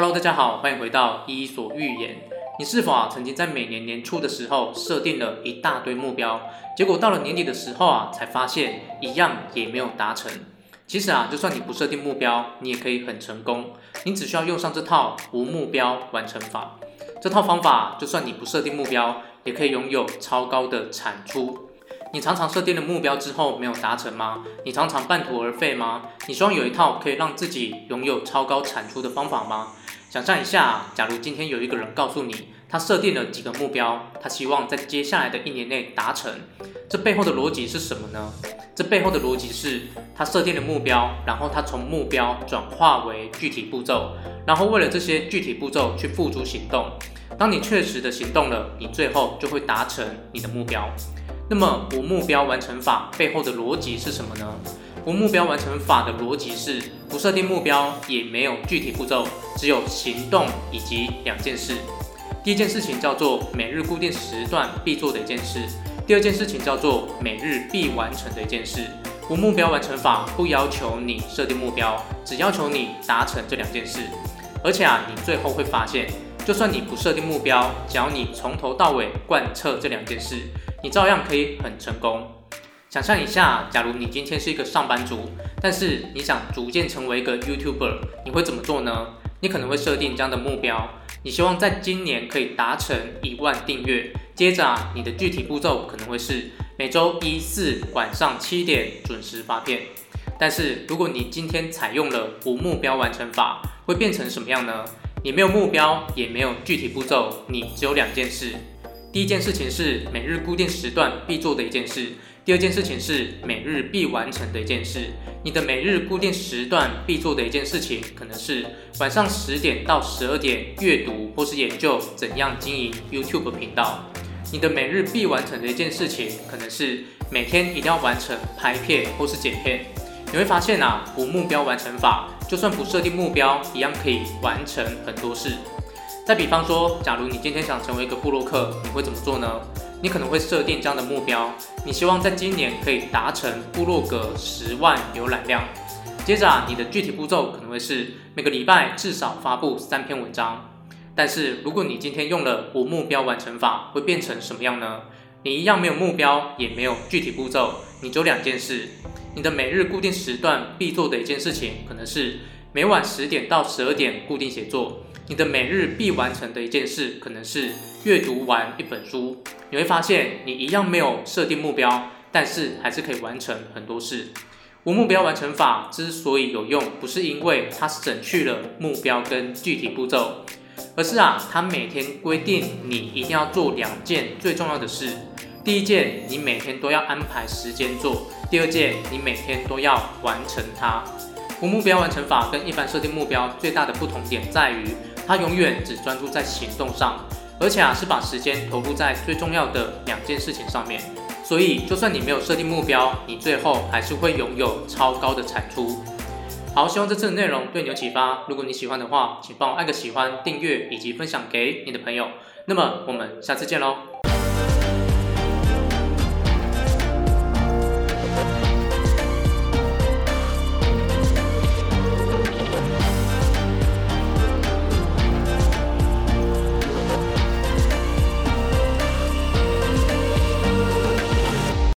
Hello，大家好，欢迎回到伊索寓言。你是否啊曾经在每年年初的时候设定了一大堆目标，结果到了年底的时候啊，才发现一样也没有达成？其实啊，就算你不设定目标，你也可以很成功。你只需要用上这套无目标完成法。这套方法，就算你不设定目标，也可以拥有超高的产出。你常常设定了目标之后没有达成吗？你常常半途而废吗？你希望有一套可以让自己拥有超高产出的方法吗？想象一下，假如今天有一个人告诉你，他设定了几个目标，他希望在接下来的一年内达成，这背后的逻辑是什么呢？这背后的逻辑是他设定了目标，然后他从目标转化为具体步骤，然后为了这些具体步骤去付诸行动。当你确实的行动了，你最后就会达成你的目标。那么无目标完成法背后的逻辑是什么呢？无目标完成法的逻辑是不设定目标，也没有具体步骤，只有行动以及两件事。第一件事情叫做每日固定时段必做的一件事，第二件事情叫做每日必完成的一件事。无目标完成法不要求你设定目标，只要求你达成这两件事。而且啊，你最后会发现，就算你不设定目标，只要你从头到尾贯彻这两件事。你照样可以很成功。想象一下，假如你今天是一个上班族，但是你想逐渐成为一个 YouTuber，你会怎么做呢？你可能会设定这样的目标，你希望在今年可以达成一万订阅。接着啊，你的具体步骤可能会是每周一四晚上七点准时发片。但是如果你今天采用了无目标完成法，会变成什么样呢？你没有目标，也没有具体步骤，你只有两件事。第一件事情是每日固定时段必做的一件事，第二件事情是每日必完成的一件事。你的每日固定时段必做的一件事情，可能是晚上十点到十二点阅读或是研究怎样经营 YouTube 频道。你的每日必完成的一件事情，可能是每天一定要完成拍片或是剪片。你会发现啊，无目标完成法，就算不设定目标，一样可以完成很多事。再比方说，假如你今天想成为一个部落客，你会怎么做呢？你可能会设定这样的目标，你希望在今年可以达成部落格十万浏览量。接着啊，你的具体步骤可能会是每个礼拜至少发布三篇文章。但是如果你今天用了无目标完成法，会变成什么样呢？你一样没有目标，也没有具体步骤，你只有两件事。你的每日固定时段必做的一件事情，可能是每晚十点到十二点固定写作。你的每日必完成的一件事，可能是阅读完一本书。你会发现，你一样没有设定目标，但是还是可以完成很多事。无目标完成法之所以有用，不是因为它省去了目标跟具体步骤，而是啊，它每天规定你一定要做两件最重要的事。第一件，你每天都要安排时间做；第二件，你每天都要完成它。无目标完成法跟一般设定目标最大的不同点在于，它永远只专注在行动上，而且啊是把时间投入在最重要的两件事情上面。所以，就算你没有设定目标，你最后还是会拥有超高的产出。好，希望这次的内容对你有启发。如果你喜欢的话，请帮我按个喜欢、订阅以及分享给你的朋友。那么，我们下次见喽。